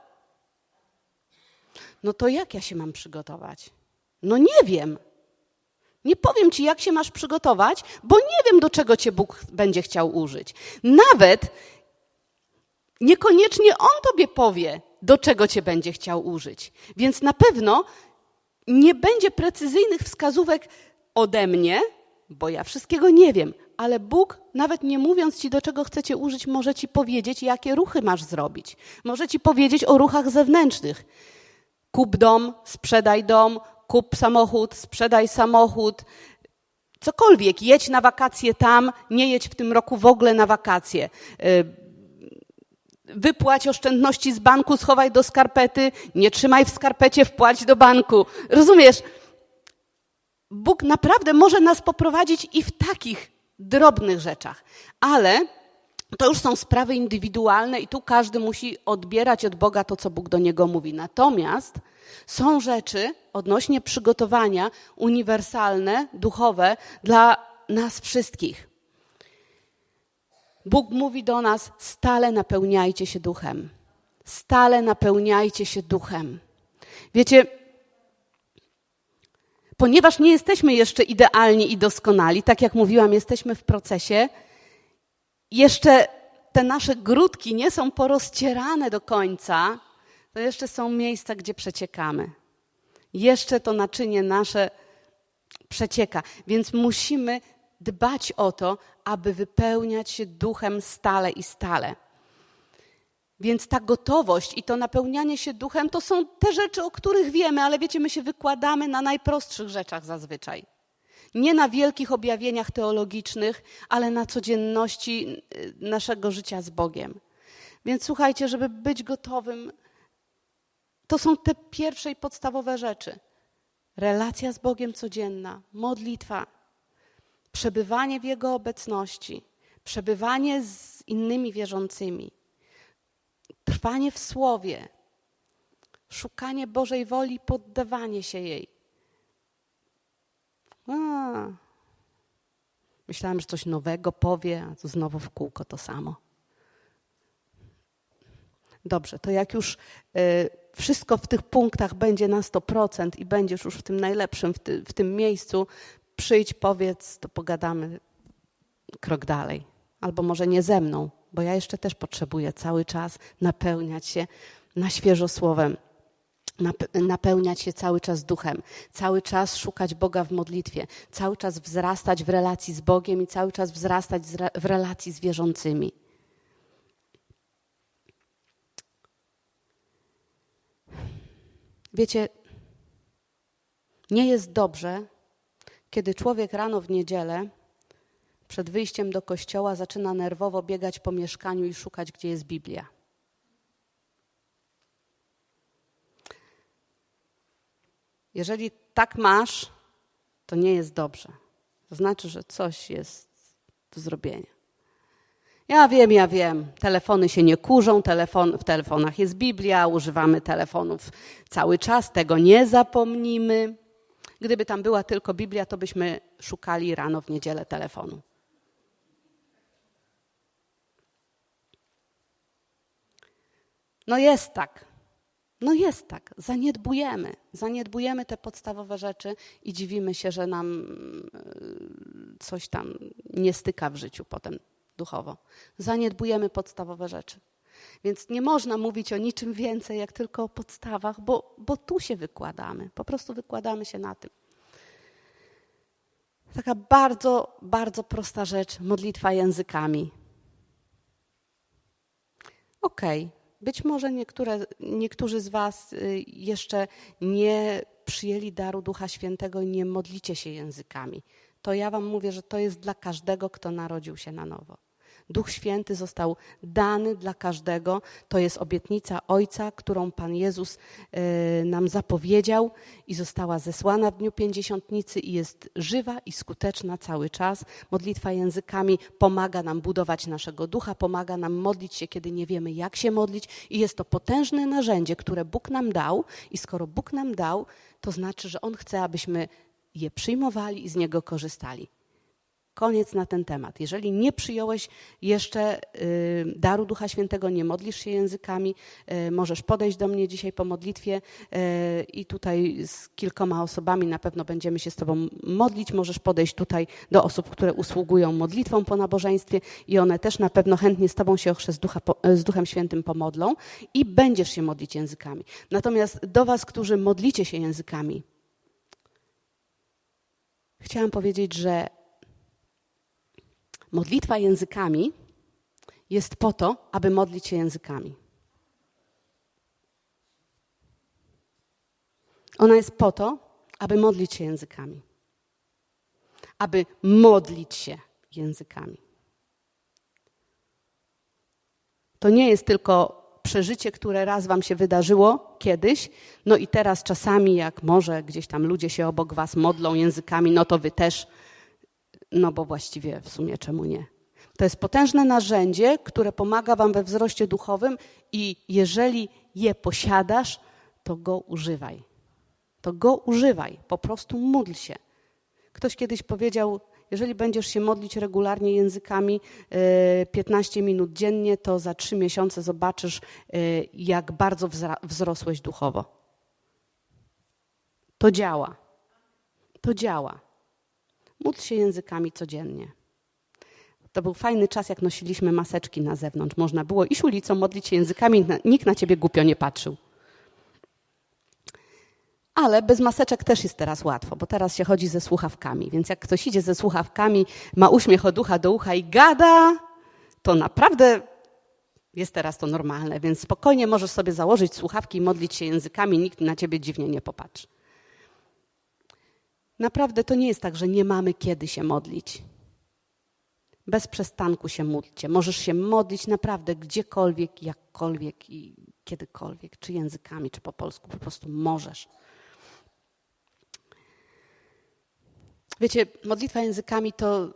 No to jak ja się mam przygotować? No nie wiem. Nie powiem ci, jak się masz przygotować, bo nie wiem, do czego cię Bóg będzie chciał użyć. Nawet niekoniecznie On tobie powie, do czego cię będzie chciał użyć. Więc na pewno nie będzie precyzyjnych wskazówek ode mnie, bo ja wszystkiego nie wiem, ale Bóg, nawet nie mówiąc ci, do czego chcecie użyć, może ci powiedzieć, jakie ruchy masz zrobić. Może ci powiedzieć o ruchach zewnętrznych. Kup dom, sprzedaj dom, kup samochód, sprzedaj samochód, cokolwiek, jedź na wakacje tam, nie jedź w tym roku w ogóle na wakacje. Wypłać oszczędności z banku, schowaj do skarpety, nie trzymaj w skarpecie, wpłać do banku. Rozumiesz? Bóg naprawdę może nas poprowadzić i w takich drobnych rzeczach, ale to już są sprawy indywidualne i tu każdy musi odbierać od Boga to, co Bóg do niego mówi. Natomiast są rzeczy odnośnie przygotowania uniwersalne, duchowe dla nas wszystkich. Bóg mówi do nas: stale napełniajcie się duchem. Stale napełniajcie się duchem. Wiecie, ponieważ nie jesteśmy jeszcze idealni i doskonali, tak jak mówiłam, jesteśmy w procesie, jeszcze te nasze grudki nie są porozcierane do końca, to jeszcze są miejsca, gdzie przeciekamy. Jeszcze to naczynie nasze przecieka, więc musimy dbać o to, aby wypełniać się duchem stale i stale. Więc ta gotowość i to napełnianie się duchem to są te rzeczy, o których wiemy, ale wiecie, my się wykładamy na najprostszych rzeczach zazwyczaj. Nie na wielkich objawieniach teologicznych, ale na codzienności y, naszego życia z Bogiem. Więc słuchajcie, żeby być gotowym, to są te pierwsze i podstawowe rzeczy. Relacja z Bogiem codzienna, modlitwa, przebywanie w Jego obecności, przebywanie z innymi wierzącymi, trwanie w Słowie, szukanie Bożej woli, poddawanie się jej. A, myślałam, że coś nowego powie, a tu znowu w kółko to samo. Dobrze, to jak już y, wszystko w tych punktach będzie na 100% i będziesz już w tym najlepszym, w, ty, w tym miejscu, przyjdź, powiedz, to pogadamy krok dalej. Albo może nie ze mną, bo ja jeszcze też potrzebuję cały czas napełniać się na świeżo słowem, napełniać się cały czas duchem, cały czas szukać Boga w modlitwie, cały czas wzrastać w relacji z Bogiem i cały czas wzrastać w relacji z wierzącymi. Wiecie, nie jest dobrze, kiedy człowiek rano w niedzielę przed wyjściem do kościoła zaczyna nerwowo biegać po mieszkaniu i szukać, gdzie jest Biblia. Jeżeli tak masz, to nie jest dobrze. To znaczy, że coś jest do zrobienia. Ja wiem, ja wiem, telefony się nie kurzą, telefon, w telefonach jest Biblia, używamy telefonów cały czas, tego nie zapomnimy. Gdyby tam była tylko Biblia, to byśmy szukali rano w niedzielę telefonu. No jest tak. No jest tak. Zaniedbujemy. Zaniedbujemy te podstawowe rzeczy i dziwimy się, że nam e, coś tam nie styka w życiu potem duchowo. Zaniedbujemy podstawowe rzeczy. Więc nie można mówić o niczym więcej, jak tylko o podstawach, bo, bo tu się wykładamy. Po prostu wykładamy się na tym. Taka bardzo, bardzo prosta rzecz modlitwa językami. Okej, okay. być może niektóre, niektórzy z Was y, jeszcze nie przyjęli daru Ducha Świętego i nie modlicie się językami. To ja Wam mówię, że to jest dla każdego, kto narodził się na nowo. Duch Święty został dany dla każdego. To jest obietnica Ojca, którą Pan Jezus e, nam zapowiedział i została zesłana w dniu pięćdziesiątnicy i jest żywa i skuteczna cały czas. Modlitwa językami pomaga nam budować naszego ducha, pomaga nam modlić się, kiedy nie wiemy, jak się modlić i jest to potężne narzędzie, które Bóg nam dał i skoro Bóg nam dał, to znaczy, że On chce, abyśmy je przyjmowali i z niego korzystali. Koniec na ten temat. Jeżeli nie przyjąłeś jeszcze y, daru Ducha Świętego, nie modlisz się językami, y, możesz podejść do mnie dzisiaj po modlitwie y, i tutaj z kilkoma osobami na pewno będziemy się z Tobą modlić. Możesz podejść tutaj do osób, które usługują modlitwą po nabożeństwie i one też na pewno chętnie z Tobą się Ducha, z Duchem Świętym pomodlą i będziesz się modlić językami. Natomiast do Was, którzy modlicie się językami, chciałam powiedzieć, że Modlitwa językami jest po to, aby modlić się językami. Ona jest po to, aby modlić się językami. Aby modlić się językami. To nie jest tylko przeżycie, które raz wam się wydarzyło kiedyś, no i teraz czasami, jak może gdzieś tam ludzie się obok was modlą językami, no to wy też no bo właściwie w sumie czemu nie? To jest potężne narzędzie, które pomaga Wam we wzroście duchowym i jeżeli je posiadasz, to go używaj. To go używaj, po prostu módl się. Ktoś kiedyś powiedział, jeżeli będziesz się modlić regularnie językami 15 e, minut dziennie, to za trzy miesiące zobaczysz, e, jak bardzo wzrosłeś duchowo. To działa. To działa. Módl się językami codziennie. To był fajny czas, jak nosiliśmy maseczki na zewnątrz. Można było iść ulicą, modlić się językami, nikt na ciebie głupio nie patrzył. Ale bez maseczek też jest teraz łatwo, bo teraz się chodzi ze słuchawkami. Więc jak ktoś idzie ze słuchawkami, ma uśmiech od ucha do ucha i gada, to naprawdę jest teraz to normalne. Więc spokojnie możesz sobie założyć słuchawki i modlić się językami, nikt na ciebie dziwnie nie popatrzy. Naprawdę to nie jest tak, że nie mamy kiedy się modlić. Bez przestanku się módlcie. Możesz się modlić naprawdę gdziekolwiek, jakkolwiek i kiedykolwiek, czy językami, czy po polsku, po prostu możesz. Wiecie, modlitwa językami to,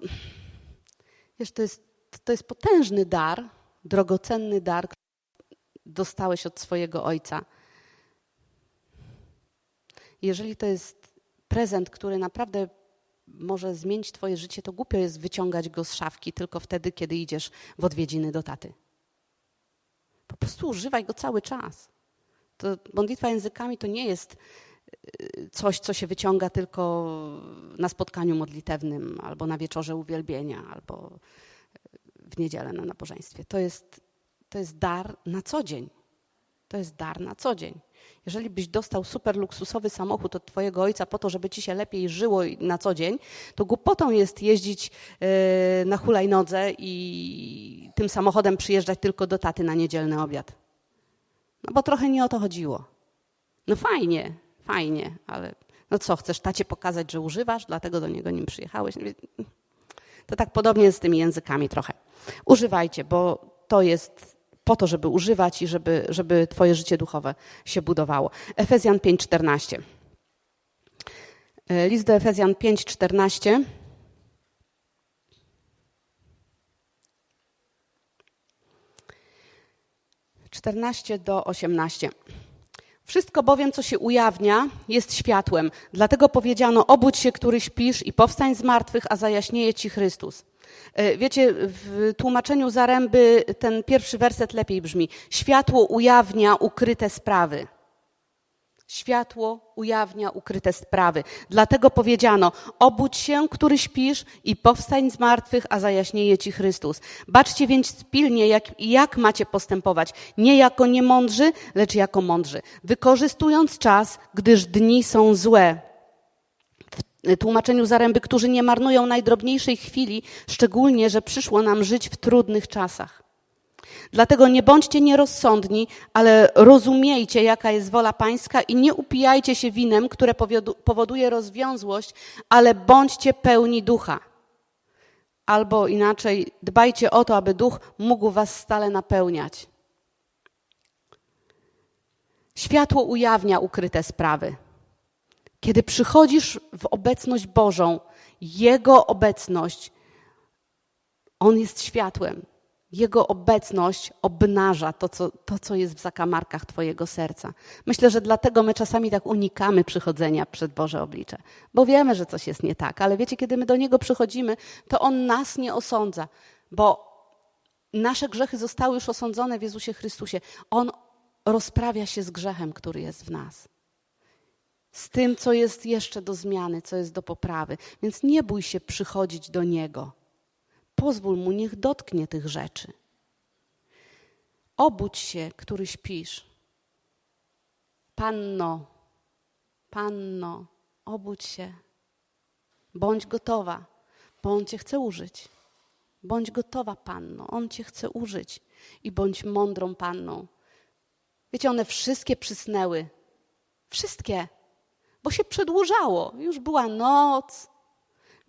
wiesz, to jest, to jest potężny dar, drogocenny dar, który dostałeś od swojego ojca. Jeżeli to jest prezent, który naprawdę może zmienić Twoje życie, to głupio jest wyciągać go z szafki tylko wtedy, kiedy idziesz w odwiedziny do taty. Po prostu używaj go cały czas. To modlitwa językami to nie jest y, coś, co się wyciąga tylko na spotkaniu modlitewnym, albo na wieczorze uwielbienia, albo w niedzielę na nabożeństwie. To jest, to jest dar na co dzień. To jest dar na co dzień. Jeżeli byś dostał super luksusowy samochód od twojego ojca po to, żeby ci się lepiej żyło na co dzień, to głupotą jest jeździć e, na hulajnodze i tym samochodem przyjeżdżać tylko do taty na niedzielny obiad. No bo trochę nie o to chodziło. No fajnie, fajnie, ale no co, chcesz tacie pokazać, że używasz, dlatego do niego nim przyjechałeś? To tak podobnie z tymi językami trochę. Używajcie, bo to jest po to, żeby używać i żeby, żeby Twoje życie duchowe się budowało. Efezjan 5:14. E, list do Efezjan 5:14. Czternaście do osiemnaście. Wszystko bowiem, co się ujawnia, jest światłem. Dlatego powiedziano: Obudź się, który śpisz, i powstań z martwych, a zajaśnieje ci Chrystus. E, wiecie, w tłumaczeniu Zaręby ten pierwszy werset lepiej brzmi. Światło ujawnia ukryte sprawy. Światło ujawnia ukryte sprawy. Dlatego powiedziano: Obudź się, który śpisz, i powstań z martwych, a zajaśnieje ci Chrystus. Baczcie więc pilnie, jak, jak macie postępować. Nie jako niemądrzy, lecz jako mądrzy. Wykorzystując czas, gdyż dni są złe tłumaczeniu Zaręby, którzy nie marnują najdrobniejszej chwili, szczególnie, że przyszło nam żyć w trudnych czasach. Dlatego nie bądźcie nierozsądni, ale rozumiejcie, jaka jest wola Pańska i nie upijajcie się winem, które powoduje rozwiązłość, ale bądźcie pełni ducha. Albo inaczej, dbajcie o to, aby duch mógł was stale napełniać. Światło ujawnia ukryte sprawy. Kiedy przychodzisz w obecność Bożą, Jego obecność, On jest światłem. Jego obecność obnaża to co, to, co jest w zakamarkach Twojego serca. Myślę, że dlatego my czasami tak unikamy przychodzenia przed Boże oblicze, bo wiemy, że coś jest nie tak, ale wiecie, kiedy my do Niego przychodzimy, to On nas nie osądza, bo nasze grzechy zostały już osądzone w Jezusie Chrystusie. On rozprawia się z grzechem, który jest w nas z tym, co jest jeszcze do zmiany, co jest do poprawy. Więc nie bój się przychodzić do Niego. Pozwól Mu, niech dotknie tych rzeczy. Obudź się, który śpisz. Panno, panno, obudź się. Bądź gotowa, bo On Cię chce użyć. Bądź gotowa, panno, On Cię chce użyć. I bądź mądrą panną. Wiecie, one wszystkie przysnęły. Wszystkie bo się przedłużało. Już była noc.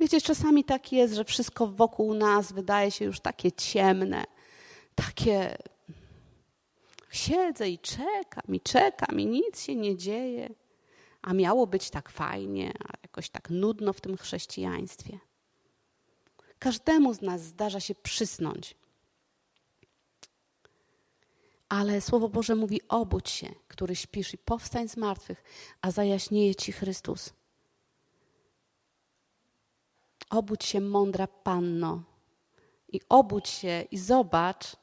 Wiecie, czasami tak jest, że wszystko wokół nas wydaje się już takie ciemne, takie. Siedzę i czekam, i czekam, i nic się nie dzieje. A miało być tak fajnie, a jakoś tak nudno w tym chrześcijaństwie. Każdemu z nas zdarza się przysnąć ale Słowo Boże mówi: obudź się, który śpisz i powstań z martwych, a zajaśnieje ci Chrystus. Obudź się, mądra panno, i obudź się i zobacz,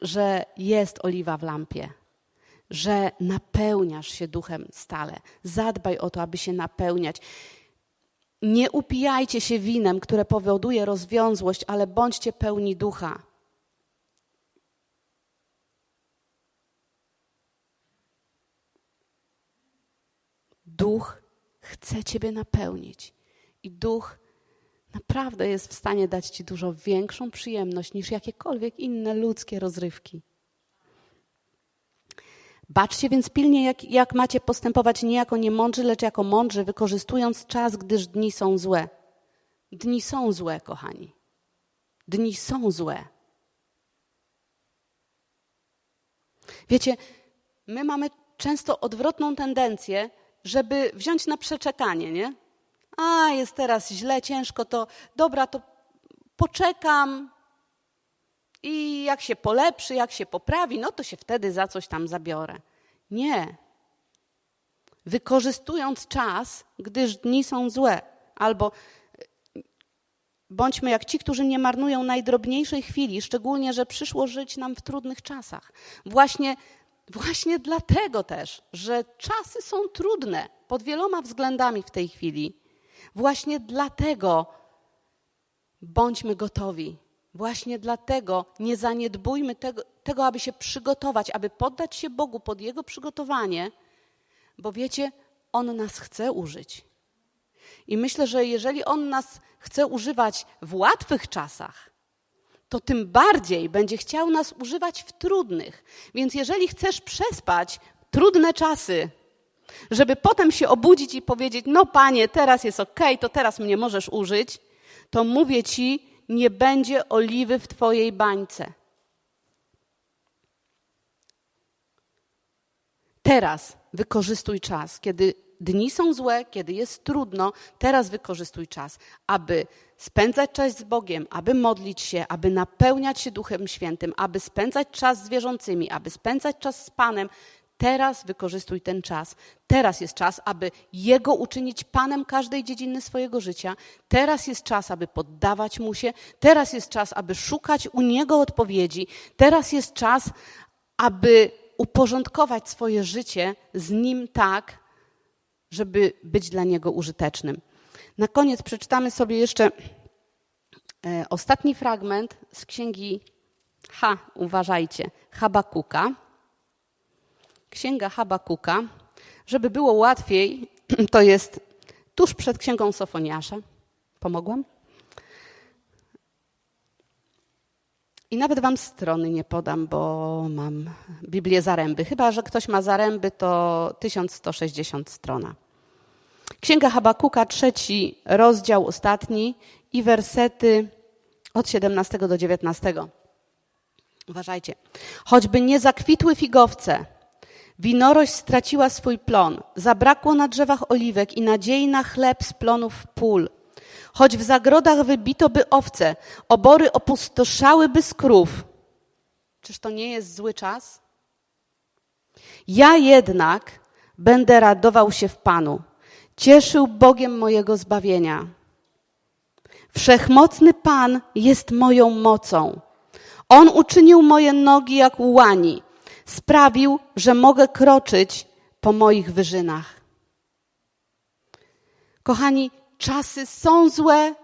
że jest oliwa w lampie, że napełniasz się duchem stale. Zadbaj o to, aby się napełniać. Nie upijajcie się winem, które powoduje rozwiązłość, ale bądźcie pełni ducha. Duch chce Ciebie napełnić i Duch naprawdę jest w stanie dać Ci dużo większą przyjemność niż jakiekolwiek inne ludzkie rozrywki. Baczcie więc pilnie, jak, jak macie postępować nie jako niemądrzy, lecz jako mądrzy, wykorzystując czas, gdyż dni są złe. Dni są złe, kochani. Dni są złe. Wiecie, my mamy często odwrotną tendencję, żeby wziąć na przeczekanie, nie? A, jest teraz źle, ciężko, to dobra, to poczekam i jak się polepszy, jak się poprawi, no to się wtedy za coś tam zabiorę. Nie. Wykorzystując czas, gdyż dni są złe, albo Bądźmy jak ci, którzy nie marnują najdrobniejszej chwili, szczególnie, że przyszło żyć nam w trudnych czasach. Właśnie, właśnie dlatego też, że czasy są trudne pod wieloma względami w tej chwili. Właśnie dlatego bądźmy gotowi. Właśnie dlatego nie zaniedbujmy tego, tego, aby się przygotować, aby poddać się Bogu pod Jego przygotowanie, bo wiecie, On nas chce użyć. I myślę, że jeżeli On nas chce używać w łatwych czasach, to tym bardziej będzie chciał nas używać w trudnych. Więc jeżeli chcesz przespać trudne czasy, żeby potem się obudzić i powiedzieć: No, panie, teraz jest ok, to teraz mnie możesz użyć, to mówię ci, nie będzie oliwy w twojej bańce. Teraz wykorzystuj czas, kiedy dni są złe, kiedy jest trudno, teraz wykorzystuj czas, aby spędzać czas z Bogiem, aby modlić się, aby napełniać się Duchem Świętym, aby spędzać czas z wierzącymi, aby spędzać czas z Panem. Teraz wykorzystuj ten czas. Teraz jest czas, aby Jego uczynić Panem każdej dziedziny swojego życia. Teraz jest czas, aby poddawać Mu się. Teraz jest czas, aby szukać u Niego odpowiedzi. Teraz jest czas, aby uporządkować swoje życie z Nim tak, żeby być dla Niego użytecznym. Na koniec przeczytamy sobie jeszcze e, ostatni fragment z księgi Ha, uważajcie, Habakuka. Księga Habakuka. Żeby było łatwiej, *clears throat* to jest tuż przed księgą Sofoniasza. Pomogłam? I nawet wam strony nie podam, bo mam Biblię Zaręby. Chyba, że ktoś ma Zaręby, to 1160 strona. Księga Habakuka, trzeci rozdział, ostatni i wersety od 17 do 19. Uważajcie. Choćby nie zakwitły figowce, winorość straciła swój plon, zabrakło na drzewach oliwek i nadziei na chleb z plonów pól. Choć w zagrodach wybito by owce, obory opustoszałyby z krów. Czyż to nie jest zły czas? Ja jednak będę radował się w Panu cieszył Bogiem mojego zbawienia. Wszechmocny Pan jest moją mocą. On uczynił moje nogi jak łani, sprawił, że mogę kroczyć po moich wyżynach. Kochani, czasy są złe.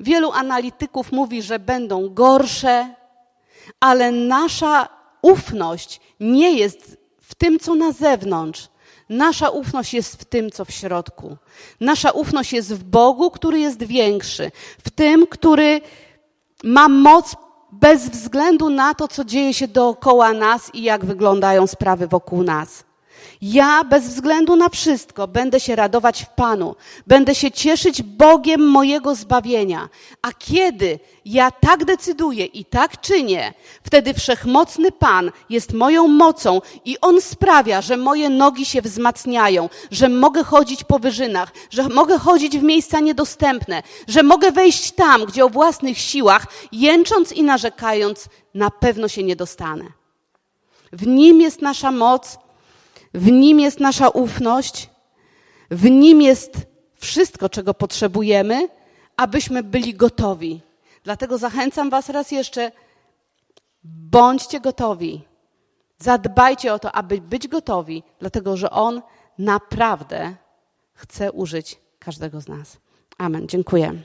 Wielu analityków mówi, że będą gorsze, ale nasza ufność nie jest w tym, co na zewnątrz, Nasza ufność jest w tym, co w środku. Nasza ufność jest w Bogu, który jest większy, w tym, który ma moc bez względu na to, co dzieje się dookoła nas i jak wyglądają sprawy wokół nas. Ja bez względu na wszystko będę się radować w Panu, będę się cieszyć Bogiem mojego zbawienia. A kiedy ja tak decyduję i tak czynię, wtedy wszechmocny Pan jest moją mocą i On sprawia, że moje nogi się wzmacniają, że mogę chodzić po wyżynach, że mogę chodzić w miejsca niedostępne, że mogę wejść tam, gdzie o własnych siłach, jęcząc i narzekając, na pewno się nie dostanę. W Nim jest nasza moc, w Nim jest nasza ufność, w Nim jest wszystko, czego potrzebujemy, abyśmy byli gotowi. Dlatego zachęcam Was raz jeszcze, bądźcie gotowi. Zadbajcie o to, aby być gotowi, dlatego że On naprawdę chce użyć każdego z nas. Amen. Dziękuję.